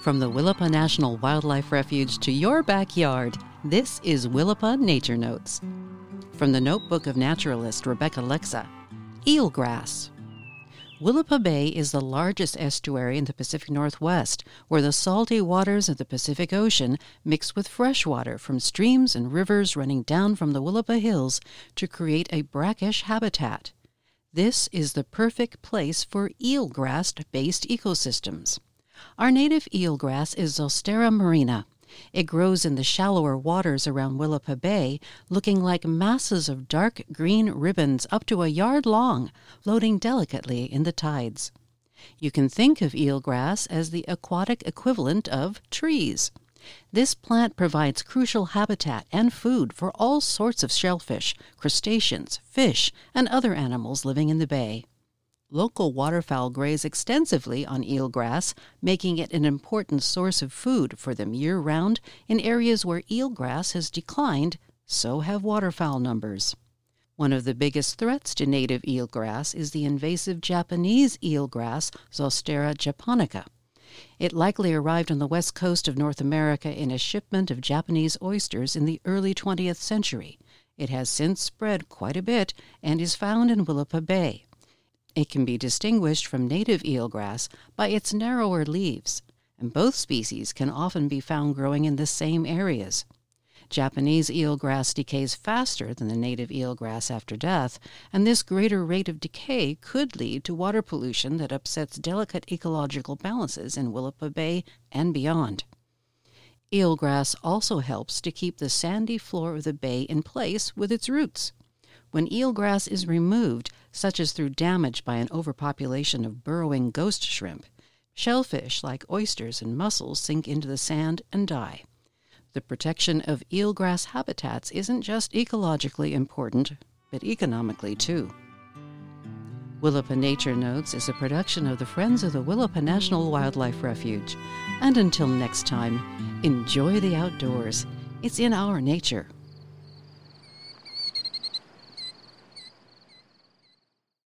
From the Willapa National Wildlife Refuge to your backyard, this is Willapa Nature Notes. From the notebook of naturalist Rebecca Lexa, eelgrass. Willapa Bay is the largest estuary in the Pacific Northwest, where the salty waters of the Pacific Ocean mix with fresh water from streams and rivers running down from the Willapa Hills to create a brackish habitat. This is the perfect place for eelgrass based ecosystems. Our native eelgrass is Zostera marina. It grows in the shallower waters around Willapa Bay, looking like masses of dark green ribbons up to a yard long, floating delicately in the tides. You can think of eelgrass as the aquatic equivalent of trees. This plant provides crucial habitat and food for all sorts of shellfish, crustaceans, fish, and other animals living in the bay. Local waterfowl graze extensively on eelgrass, making it an important source of food for them year round in areas where eelgrass has declined, so have waterfowl numbers. One of the biggest threats to native eelgrass is the invasive Japanese eelgrass, Zostera japonica. It likely arrived on the west coast of North America in a shipment of Japanese oysters in the early 20th century. It has since spread quite a bit and is found in Willapa Bay. It can be distinguished from native eelgrass by its narrower leaves, and both species can often be found growing in the same areas. Japanese eelgrass decays faster than the native eelgrass after death, and this greater rate of decay could lead to water pollution that upsets delicate ecological balances in Willapa Bay and beyond. Eelgrass also helps to keep the sandy floor of the bay in place with its roots. When eelgrass is removed, such as through damage by an overpopulation of burrowing ghost shrimp, shellfish like oysters and mussels sink into the sand and die. The protection of eelgrass habitats isn't just ecologically important, but economically too. Willapa Nature Notes is a production of the Friends of the Willapa National Wildlife Refuge. And until next time, enjoy the outdoors. It's in our nature.